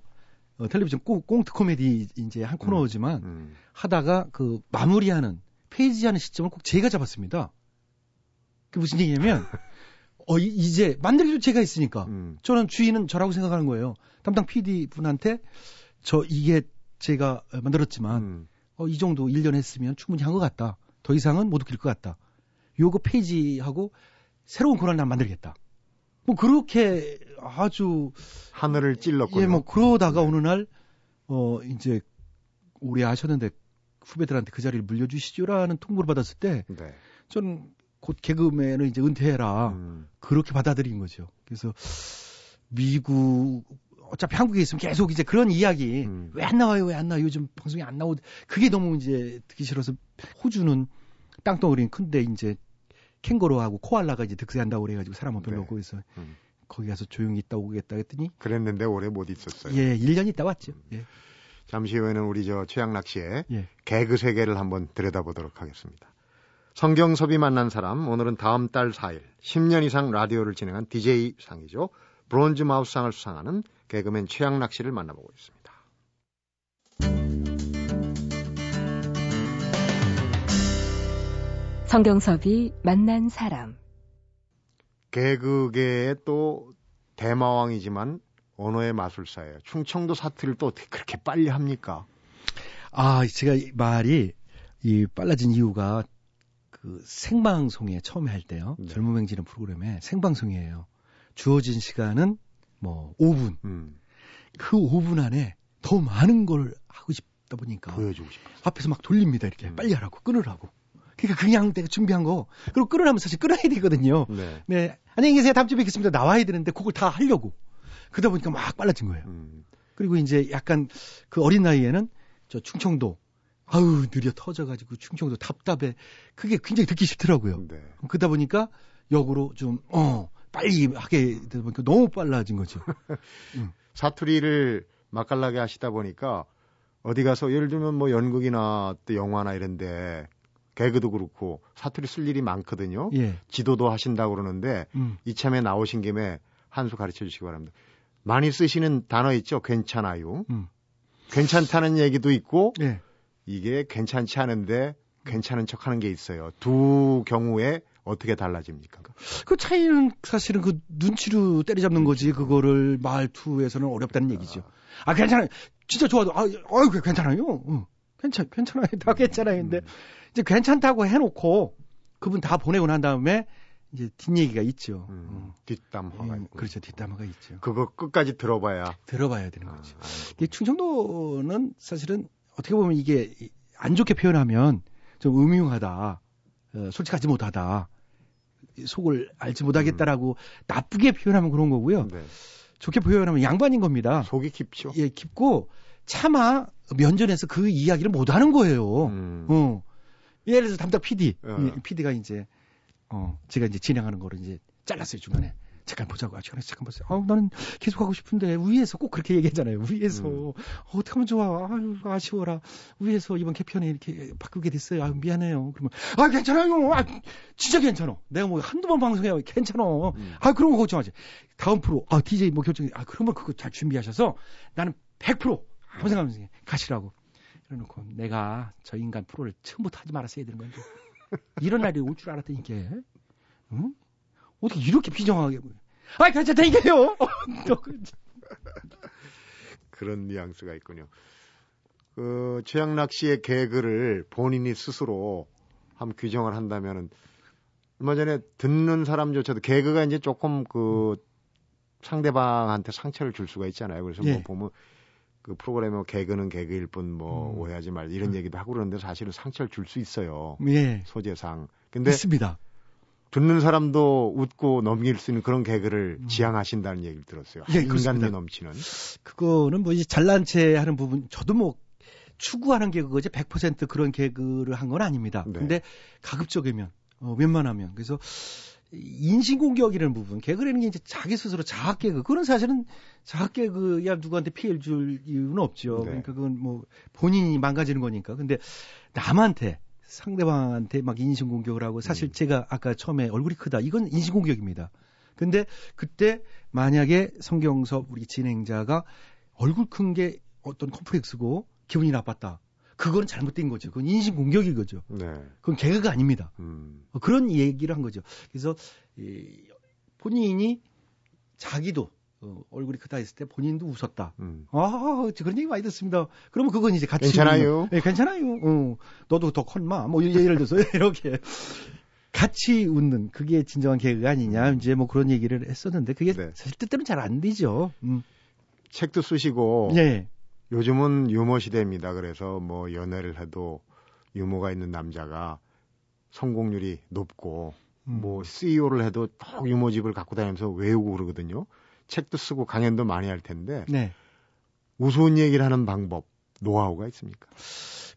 [SPEAKER 3] 어, 텔레비전 꽁, 꽁트 코미디 이제 한 코너지만
[SPEAKER 1] 음,
[SPEAKER 3] 하다가 그 마무리하는 페이지하는 시점을 꼭 제가 잡았습니다. 그게 무슨 얘기냐면, 어, 이- 이제 만들기도 제가 있으니까.
[SPEAKER 1] 음,
[SPEAKER 3] 저는 주인은 저라고 생각하는 거예요. 담당 PD 분한테 저 이게 제가 만들었지만
[SPEAKER 1] 음.
[SPEAKER 3] 어, 이 정도 1년 했으면 충분히 한 것 같다. 더 이상은 못 웃길 것 같다. 요거 페이지하고 새로운 난 만들겠다. 뭐 그렇게 아주
[SPEAKER 1] 하늘을 찔렀군요.
[SPEAKER 3] 예, 뭐 그러다가 어느 날 어, 이제 오래 하셨는데 후배들한테 그 자리를 물려주시죠라는 통보를 받았을 때
[SPEAKER 1] 네.
[SPEAKER 3] 저는 곧 개그맨을 이제 은퇴해라.
[SPEAKER 1] 음,
[SPEAKER 3] 그렇게 받아들인 거죠. 그래서 미국 어차피 한국에 있으면 계속 이제 그런 이야기
[SPEAKER 1] 음.
[SPEAKER 3] 왜안 나와요 왜 안 나와요 요즘 방송에 안 나오 그게 너무 이제 듣기 싫어서 호주는 땅덩어리는 큰데 이제 캥거루하고 코알라가 이제 득세한다고 그래가지고 사람은 별로
[SPEAKER 1] 네.
[SPEAKER 3] 없고 그래서
[SPEAKER 1] 음.
[SPEAKER 3] 거기 가서 조용히 있다 오겠다 했더니
[SPEAKER 1] 그랬는데 오래 못 있었어요.
[SPEAKER 3] 예 1년 있다 왔죠. 예.
[SPEAKER 1] 잠시 후에는 우리 저 최양락 씨의
[SPEAKER 3] 예.
[SPEAKER 1] 개그 세계를 한번 들여다보도록 하겠습니다. 성경섭이 만난 사람 오늘은 다음 달 4일 10년 이상 라디오를 진행한 DJ 상이죠. 브론즈 마우스 상을 수상하는 개그맨 최양락 씨를 만나보고 있습니다.
[SPEAKER 2] 성경섭이 만난 사람.
[SPEAKER 1] 개그계의 또 대마왕이지만 언어의 마술사예요. 충청도 사투리를 또 어떻게 그렇게 빨리 합니까?
[SPEAKER 3] 아 제가 이 말이 이 빨라진 이유가 그 생방송에 처음에 할 때요.
[SPEAKER 1] 네.
[SPEAKER 3] 젊은 행진의 프로그램에 생방송이에요. 주어진 시간은 뭐 5분.
[SPEAKER 1] 음,
[SPEAKER 3] 그 5분 안에 더 많은 걸 하고 싶다 보니까
[SPEAKER 1] 보여주고 싶어요.
[SPEAKER 3] 앞에서 막 돌립니다. 이렇게
[SPEAKER 1] 음.
[SPEAKER 3] 빨리 하라고 끊으라고. 그러니까 그냥 내가 준비한 거 그리고 끊으라면 사실 끊어야 되거든요.
[SPEAKER 1] 네.
[SPEAKER 3] 네 안녕히 계세요. 다음 주에 뵙겠습니다. 나와야 되는데 그걸 다 하려고 그러다 보니까 막 빨라진 거예요.
[SPEAKER 1] 음,
[SPEAKER 3] 그리고 이제 약간 그 어린 나이에는 저 충청도 아우 느려 터져가지고 충청도 답답해 그게 굉장히 듣기 싫더라고요.
[SPEAKER 1] 네.
[SPEAKER 3] 그러다 보니까 역으로 좀 어 빨리 하게 되다 보니까 너무 빨라진 거죠. [laughs]
[SPEAKER 1] 사투리를 맛깔나게 하시다 보니까 어디 가서 예를 들면 뭐 연극이나 또 영화나 이런데 개그도 그렇고 사투리 쓸 일이 많거든요.
[SPEAKER 3] 예.
[SPEAKER 1] 지도도 하신다고 그러는데
[SPEAKER 3] 음.
[SPEAKER 1] 이참에 나오신 김에 한 수 가르쳐 주시기 바랍니다. 많이 쓰시는 단어 있죠? 괜찮아요.
[SPEAKER 3] 음.
[SPEAKER 1] 괜찮다는 얘기도 있고
[SPEAKER 3] 예.
[SPEAKER 1] 이게 괜찮지 않은데 괜찮은 척 하는 게 있어요. 두 경우에 어떻게 달라집니까?
[SPEAKER 3] 그 차이는 사실은 그 눈치로 때려잡는 거지 그거를 말투에서는 어렵다는 얘기죠. 아 괜찮아요. 진짜 좋아도 아, 그 괜찮아요. 응. 괜찮 괜찮아요. [laughs] 다 괜찮아요. 근데 이제 괜찮다고 해놓고 그분 다 보내고 난 다음에 이제 뒷얘기가 있죠.
[SPEAKER 1] 음,
[SPEAKER 3] 음.
[SPEAKER 1] 뒷담화가
[SPEAKER 3] 음,
[SPEAKER 1] 있고.
[SPEAKER 3] 그렇죠. 뒷담화가 있죠.
[SPEAKER 1] 그거 끝까지 들어봐야
[SPEAKER 3] 들어봐야 되는
[SPEAKER 1] 아,
[SPEAKER 3] 거죠.
[SPEAKER 1] 아는 거군요.
[SPEAKER 3] 이 충청도는 사실은 어떻게 보면 이게 안 좋게 표현하면 좀 음흉하다, 어, 솔직하지 못하다, 속을 알지 못하겠다라고 나쁘게 표현하면 그런 거고요.
[SPEAKER 1] 네.
[SPEAKER 3] 좋게 표현하면 양반인 겁니다.
[SPEAKER 1] 속이 깊죠.
[SPEAKER 3] 예, 깊고 차마 면전에서 그 이야기를 못 하는 거예요.
[SPEAKER 1] 음.
[SPEAKER 3] 어. 예를 들어서 담당 PD,
[SPEAKER 1] 어.
[SPEAKER 3] PD가 이제 어 제가 이제 진행하는 거를 이제 잘랐어요 중간에. 잠깐 보자고. 아, 잠깐, 잠깐 보세요. 아, 나는 계속 하고 싶은데 위에서 꼭 그렇게 얘기하잖아요. 위에서
[SPEAKER 1] 음.
[SPEAKER 3] 어, 어떻게 하면 좋아? 아유, 아쉬워라. 위에서 이번 개편에 이렇게 바꾸게 됐어요. 아, 미안해요. 그러면 아, 괜찮아요. 아, 진짜 괜찮아. 내가 뭐 한두 번 방송해 괜찮아.
[SPEAKER 1] 음.
[SPEAKER 3] 아, 그런 거 걱정하지. 다음 프로, 아, DJ 뭐 결정, 아, 그러면 그거 잘 준비하셔서 나는 100% 아무 생각 없이 가시라고. 그래놓고 내가 저 인간 프로를 처음부터 하지 말았어야 되는 건데. 이런 날이 올 줄 알았다니까. 응? 어떻게 이렇게 비정하게. 아, 괜찮다니까요! 또 그-
[SPEAKER 1] 그런 뉘앙스가 있군요. 그 최양락 씨의 개그를 본인이 스스로 한번 규정을 한다면은 얼마 전에 듣는 사람조차도 개그가 이제 조금 그 상대방한테 상처를 줄 수가 있잖아요. 그래서
[SPEAKER 3] 예.
[SPEAKER 1] 뭐 보면 그 프로그램에 뭐 개그는 개그일 뿐뭐
[SPEAKER 3] 음.
[SPEAKER 1] 오해하지 말 이런 얘기도 하고 그러는데 사실은 상처를 줄 수 있어요.
[SPEAKER 3] 예.
[SPEAKER 1] 소재상. 근데
[SPEAKER 3] 있습니다.
[SPEAKER 1] 듣는 사람도 웃고 넘길 수 있는 그런 개그를
[SPEAKER 3] 음.
[SPEAKER 1] 지향하신다는 얘기를 들었어요.
[SPEAKER 3] 예,
[SPEAKER 1] 인간미. 넘치는.
[SPEAKER 3] 그거는 뭐 이제 잘난 체 하는 부분 저도 뭐 추구하는 개그거지 100% 그런 개그를 한 건 아닙니다.
[SPEAKER 1] 네.
[SPEAKER 3] 근데 가급적이면 어, 웬만하면 그래서 인신공격이라는 부분 개그라는 게 이제 자기 스스로 자학 개그 그건 사실은 자학 개그야 누구한테 피해를 줄 이유는 없죠.
[SPEAKER 1] 네.
[SPEAKER 3] 그러니까 그건 뭐 본인이 망가지는 거니까. 근데 남한테 상대방한테 막 인신공격을 하고 사실
[SPEAKER 1] 음.
[SPEAKER 3] 제가 아까 처음에 얼굴이 크다 이건 인신공격입니다. 근데 그때 만약에 성경섭 우리 진행자가 얼굴 큰 게 어떤 컴플렉스고 기분이 나빴다. 그거는 잘못된 거죠. 그건 인신 공격인 거죠.
[SPEAKER 1] 네.
[SPEAKER 3] 그건 개그가 아닙니다.
[SPEAKER 1] 음.
[SPEAKER 3] 어, 그런 얘기를 한 거죠. 그래서 이, 본인이 자기도 어, 얼굴이 크다 했을 때 본인도 웃었다.
[SPEAKER 1] 음.
[SPEAKER 3] 아, 저 그런 얘기 많이 듣습니다. 그러면 그건 이제 같이
[SPEAKER 1] 괜찮아요?
[SPEAKER 3] 네, 괜찮아요. 어, 너도 더 컸마. 뭐 예를 들어서 [laughs] 이렇게 같이 웃는 그게 진정한 개그가 아니냐 이제 뭐 그런 얘기를 했었는데 그게
[SPEAKER 1] 네.
[SPEAKER 3] 사실 뜻대로는 잘안 되죠. 음.
[SPEAKER 1] 책도 쓰시고
[SPEAKER 3] 예.
[SPEAKER 1] 요즘은 유머 시대입니다. 그래서 뭐 연애를 해도 유머가 있는 남자가 성공률이 높고
[SPEAKER 3] 음.
[SPEAKER 1] 뭐 CEO를 해도 더 유머집을 갖고 다니면서 외우고 그러거든요. 책도 쓰고 강연도 많이 할 텐데
[SPEAKER 3] 네.
[SPEAKER 1] 우스운 얘기를 하는 방법, 노하우가 있습니까?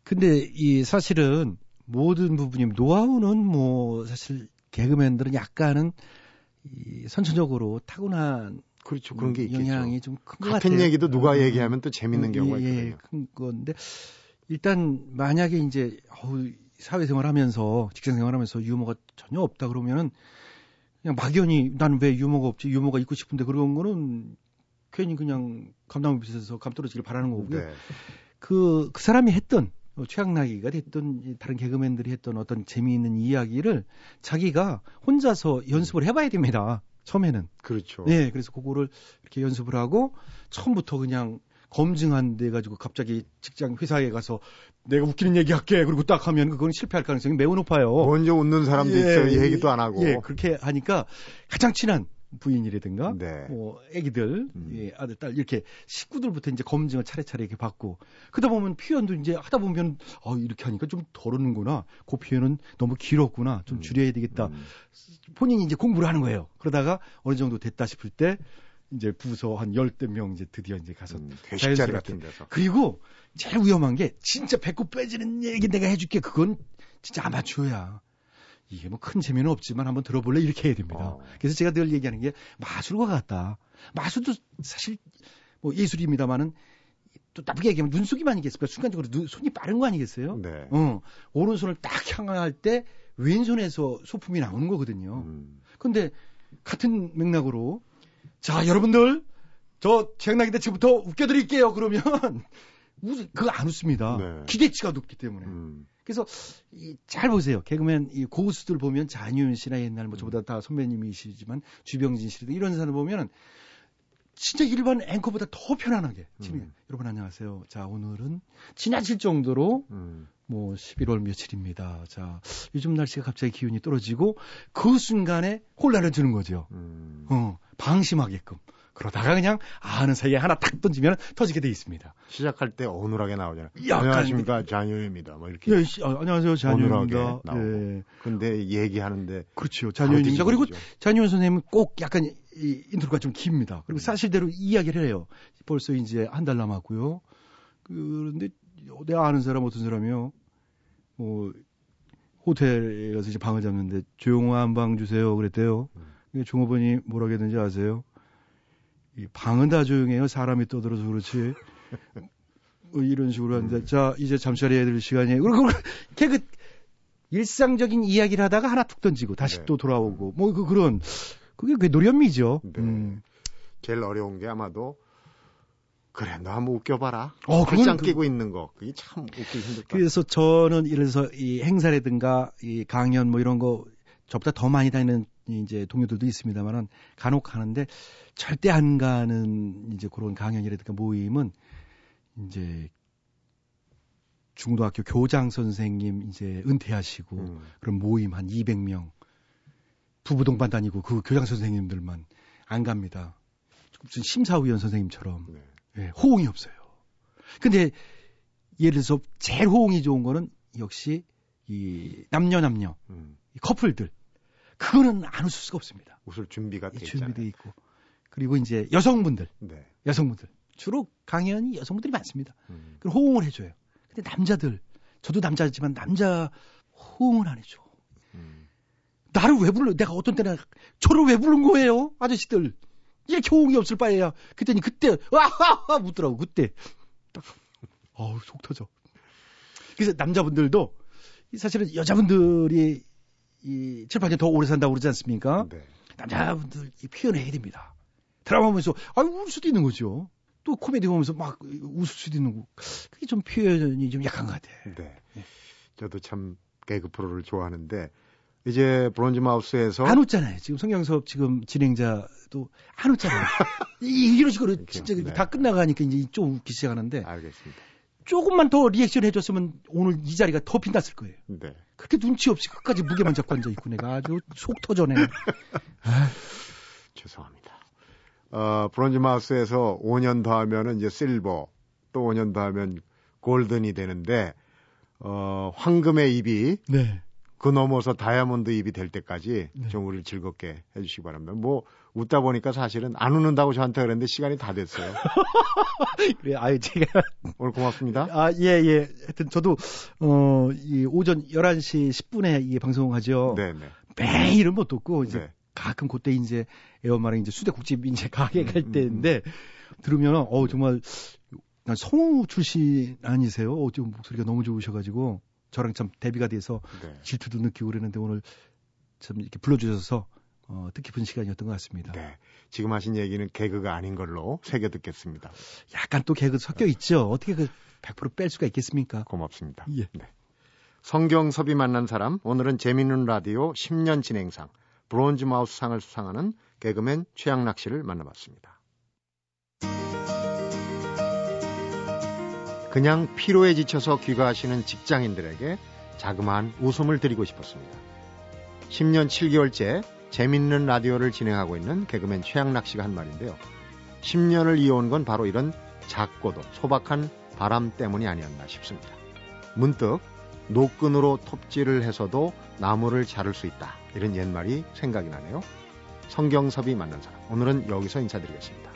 [SPEAKER 3] 근데 이 사실은 모든 부분이 노하우는 뭐 사실 개그맨들은 약간은 이 선천적으로 타고난
[SPEAKER 1] 그렇죠. 그런 게 있겠죠.
[SPEAKER 3] 영향이 좀 큰 것 같아요.
[SPEAKER 1] 같은 얘기도 누가
[SPEAKER 3] 음.
[SPEAKER 1] 얘기하면 또 재밌는
[SPEAKER 3] 어,
[SPEAKER 1] 경우가
[SPEAKER 3] 예, 예,
[SPEAKER 1] 있거든요.
[SPEAKER 3] 큰 건데 일단 만약에 이제 어우, 사회생활하면서 직장생활하면서 유머가 전혀 없다 그러면은 그냥 막연히 나는 왜 유머가 없지 유머가 있고 싶은데 그런 거는 괜히 그냥 감당 비슷해서 감 떨어지길 바라는 거고요.
[SPEAKER 1] 네.
[SPEAKER 3] 그, 그 사람이 했던 어, 최악나기가 됐던 이 다른 개그맨들이 했던 어떤 재미있는 이야기를 자기가 혼자서 연습을 해봐야 됩니다. 처음에는.
[SPEAKER 1] 그렇죠.
[SPEAKER 3] 네, 그래서 그거를 이렇게 연습을 하고 처음부터 그냥 검증한 데 가지고 갑자기 직장 회사에 가서 내가 웃기는 얘기 할게 그리고 딱 하면 그건 실패할 가능성이 매우 높아요.
[SPEAKER 1] 먼저 웃는 사람도
[SPEAKER 3] 예,
[SPEAKER 1] 있어요.
[SPEAKER 3] 예,
[SPEAKER 1] 얘기도 안 하고.
[SPEAKER 3] 예, 그렇게 하니까 가장 친한 부인이라든가
[SPEAKER 1] 네.
[SPEAKER 3] 뭐 애기들,
[SPEAKER 1] 음.
[SPEAKER 3] 예, 아들, 딸 이렇게 식구들부터 이제 검증을 차례차례 이렇게 받고 그러다 보면 표현도 이제 하다 보면 어 이렇게 하니까 좀 덜었는구나. 그 표현은 너무 길었구나. 좀
[SPEAKER 1] 음.
[SPEAKER 3] 줄여야 되겠다.
[SPEAKER 1] 음.
[SPEAKER 3] 본인이 이제 공부를 하는 거예요. 그러다가 어느 정도 됐다 싶을 때 이제 부서 한 열댓 명 이제 드디어 이제 가서
[SPEAKER 1] 음,
[SPEAKER 3] 자연스럽게.
[SPEAKER 1] 같은 데서.
[SPEAKER 3] 그리고 제일 위험한 게 진짜 배꼽 빼지는 얘기 내가 해줄게. 그건 진짜 아마추어야. 이게 뭐 큰 재미는 없지만 한번 들어볼래 이렇게 해야 됩니다.
[SPEAKER 1] 어.
[SPEAKER 3] 그래서 제가 늘 얘기하는 게 마술과 같다. 마술도 사실 뭐 예술입니다만은 또 나쁘게 얘기하면 눈속임 아니겠습니까? 순간적으로 눈, 손이 빠른 거 아니겠어요?
[SPEAKER 1] 네.
[SPEAKER 3] 어, 오른손을 딱 향할 때 왼손에서 소품이 나오는 거거든요.
[SPEAKER 1] 음.
[SPEAKER 3] 근데 같은 맥락으로 자 여러분들 저 최양락인데 지금부터 웃겨드릴게요 그러면 [laughs] 웃, 그거 안 웃습니다
[SPEAKER 1] 네.
[SPEAKER 3] 기대치가 높기 때문에
[SPEAKER 1] 음.
[SPEAKER 3] 그래서 이, 잘 보세요 개그맨 이 고수들 보면 잔윤 씨나 옛날 뭐 저보다 다 선배님이시지만 주병진 씨 이런 사람 보면은 진짜 일반 앵커보다 더 편안하게 진행.
[SPEAKER 1] 음.
[SPEAKER 3] 여러분 안녕하세요 자 오늘은 지나칠 정도로
[SPEAKER 1] 음.
[SPEAKER 3] 뭐 11월 며칠입니다. 자, 요즘 날씨가 갑자기 기온이 떨어지고 그 순간에 혼란을 주는 거죠.
[SPEAKER 1] 음.
[SPEAKER 3] 어, 방심하게끔. 그러다가 그냥 아는 사이에 하나 탁 던지면 터지게 돼 있습니다.
[SPEAKER 1] 시작할 때 어눌하게 나오잖아요.
[SPEAKER 3] 약간
[SPEAKER 1] 안녕하십니까 잔요입니다. 뭐 이렇게.
[SPEAKER 3] 예, 씨, 아, 안녕하세요. 잔유입니다.
[SPEAKER 1] 어눌하게 나오고.
[SPEAKER 3] 예.
[SPEAKER 1] 근데 얘기하는데
[SPEAKER 3] 그렇죠. 잔유입니다. 그리고. 잔유 선생님은 꼭 약간 이 인트로가 좀 깁니다. 그리고
[SPEAKER 1] 음.
[SPEAKER 3] 사실대로 이야기를 해요. 벌써 이제 한 달 남았고요. 그런데 내가 아는 사람 어떤 사람이요. 뭐 호텔에 가서 이제 방을 잡는데 조용한 방 주세요 그랬대요.
[SPEAKER 1] 음.
[SPEAKER 3] 근데 종업원이 뭐라고 했는지 아세요? 이 방은 다 조용해요. 사람이 떠들어서 그렇지. 뭐 이런 식으로 하는데
[SPEAKER 1] 음.
[SPEAKER 3] 자 이제 잠자리 해야 될 시간이에요. 그리고 걔그 일상적인 이야기를 하다가 하나 툭 던지고 다시
[SPEAKER 1] 네.
[SPEAKER 3] 또 돌아오고 뭐 그 그런 그게 그 노련미죠.
[SPEAKER 1] 네.
[SPEAKER 3] 음.
[SPEAKER 1] 제일 어려운 게 아마도 그래 너 한번 웃겨봐라.
[SPEAKER 3] 어,
[SPEAKER 1] 팔짱
[SPEAKER 3] 그-
[SPEAKER 1] 끼고 있는 거 그게 참 웃기기 힘들다.
[SPEAKER 3] 그래서 저는 들어서 이 행사라든가 이 강연 뭐 이런 거 저보다 더 많이 다니는 이제 동료들도 있습니다만은 간혹 하는데 절대 안 가는 이제 그런 강연이라든가 모임은 이제 중고등학교 교장 선생님 이제 은퇴하시고
[SPEAKER 1] 음.
[SPEAKER 3] 그런 모임 한 200명 부부 동반 다니고 그 교장 선생님들만 안 갑니다. 무슨 심사위원 선생님처럼
[SPEAKER 1] 네.
[SPEAKER 3] 예, 호응이 없어요. 근데 예를 들어서 제일 호응이 좋은 거는 역시 이 남녀 남녀
[SPEAKER 1] 음.
[SPEAKER 3] 이 커플들 그거는 안 웃을 수가 없습니다.
[SPEAKER 1] 웃을 준비가 돼
[SPEAKER 3] 준비돼 있고 그리고 이제 여성분들,
[SPEAKER 1] 네.
[SPEAKER 3] 여성분들 주로 강연이 여성분들이 많습니다.
[SPEAKER 1] 음.
[SPEAKER 3] 그럼 호응을 해줘요. 근데 남자들, 저도 남자지만 남자 호응을 안 해줘.
[SPEAKER 1] 음.
[SPEAKER 3] 나를 왜 불러? 내가 어떤 때는 저를 왜 부른 거예요, 아저씨들? 이렇게 호응이 없을 바에야. 그때니 그때 와하하 묻더라고 그때. 딱 어우 속 터져. 그래서 남자분들도 사실은 여자분들이 이 7, 8년 더 오래 산다고 그러지 않습니까?
[SPEAKER 1] 네.
[SPEAKER 3] 남자분들 이 표현해야 됩니다. 드라마 보면서 아 울 수도 있는 거죠. 또 코미디 보면서 막 웃을 수도 있는 거고. 그게 좀 표현이 좀 약한 것 같아.
[SPEAKER 1] 네. 저도 참 개그 프로를 좋아하는데 이제 브론즈 마우스에서
[SPEAKER 3] 안 웃잖아요. 지금 성경섭 지금 진행자도 안 웃잖아요. [laughs] 이- 이런 식으로 진짜
[SPEAKER 1] 네.
[SPEAKER 3] 다 끝나가니까 이제 좀 웃기 시작하는데
[SPEAKER 1] 알겠습니다.
[SPEAKER 3] 조금만 더 리액션 해줬으면 오늘 이 자리가 더 빛났을 거예요.
[SPEAKER 1] 네.
[SPEAKER 3] 그렇게 눈치 없이 끝까지 무게만 잡고 앉아 있고 내가 아주 속 터져네. [laughs]
[SPEAKER 1] 죄송합니다. 어, 브론즈 마우스에서 5년 더 하면은 이제 실버, 또 5년 더 하면 golden이 되는데, 어, 황금의 입이
[SPEAKER 3] 네.
[SPEAKER 1] 그 넘어서 다이아몬드 입이 될 때까지
[SPEAKER 3] 네.
[SPEAKER 1] 좀 우리를 즐겁게 해주시기 바랍니다. 뭐, 웃다 보니까 사실은 안 웃는다고 저한테 그랬는데 시간이 다 됐어요. [laughs]
[SPEAKER 3] 그래, 아유, 제가.
[SPEAKER 1] 오늘 고맙습니다.
[SPEAKER 3] 아, 예, 예. 하여튼 저도, 어, 이 오전 11시 10분에 이게 방송하죠.
[SPEAKER 1] 네네.
[SPEAKER 3] 매일은 못 듣고, 이제
[SPEAKER 1] 네.
[SPEAKER 3] 가끔 그때 이제 애엄마랑 이제 수대국집 이제 가게 갈
[SPEAKER 1] 음,
[SPEAKER 3] 때인데, 들으면, 어, 정말, 난 성우 출신 아니세요? 어, 좀 목소리가 너무 좋으셔가지고, 저랑 참 대비가 돼서
[SPEAKER 1] 네.
[SPEAKER 3] 질투도 느끼고 그랬는데 오늘 참 이렇게 불러주셔서, 어, 뜻깊은 시간이었던 것 같습니다.
[SPEAKER 1] 네. 지금 하신 얘기는 개그가 아닌 걸로 새겨 듣겠습니다.
[SPEAKER 3] 약간 또 개그 섞여 있죠? 어떻게 그 100%뺄 수가 있겠습니까?
[SPEAKER 1] 고맙습니다.
[SPEAKER 3] 예.
[SPEAKER 1] 네. 성경섭이 만난 사람, 오늘은 재미있는 라디오 10년 진행상, 브론즈 마우스 상을 수상하는 개그맨 최양락 씨를 만나봤습니다. 그냥 피로에 지쳐서 귀가하시는 직장인들에게 자그마한 웃음을 드리고 싶었습니다. 10년 7개월째 재밌는 라디오를 진행하고 있는 개그맨 최양락 씨가 한 말인데요. 10년을 이어온 건 바로 이런 작고도 소박한 바람 때문이 아니었나 싶습니다. 문득 노끈으로 톱질을 해서도 나무를 자를 수 있다. 이런 옛말이 생각이 나네요. 성경섭이 만난 사람. 오늘은 여기서 인사드리겠습니다.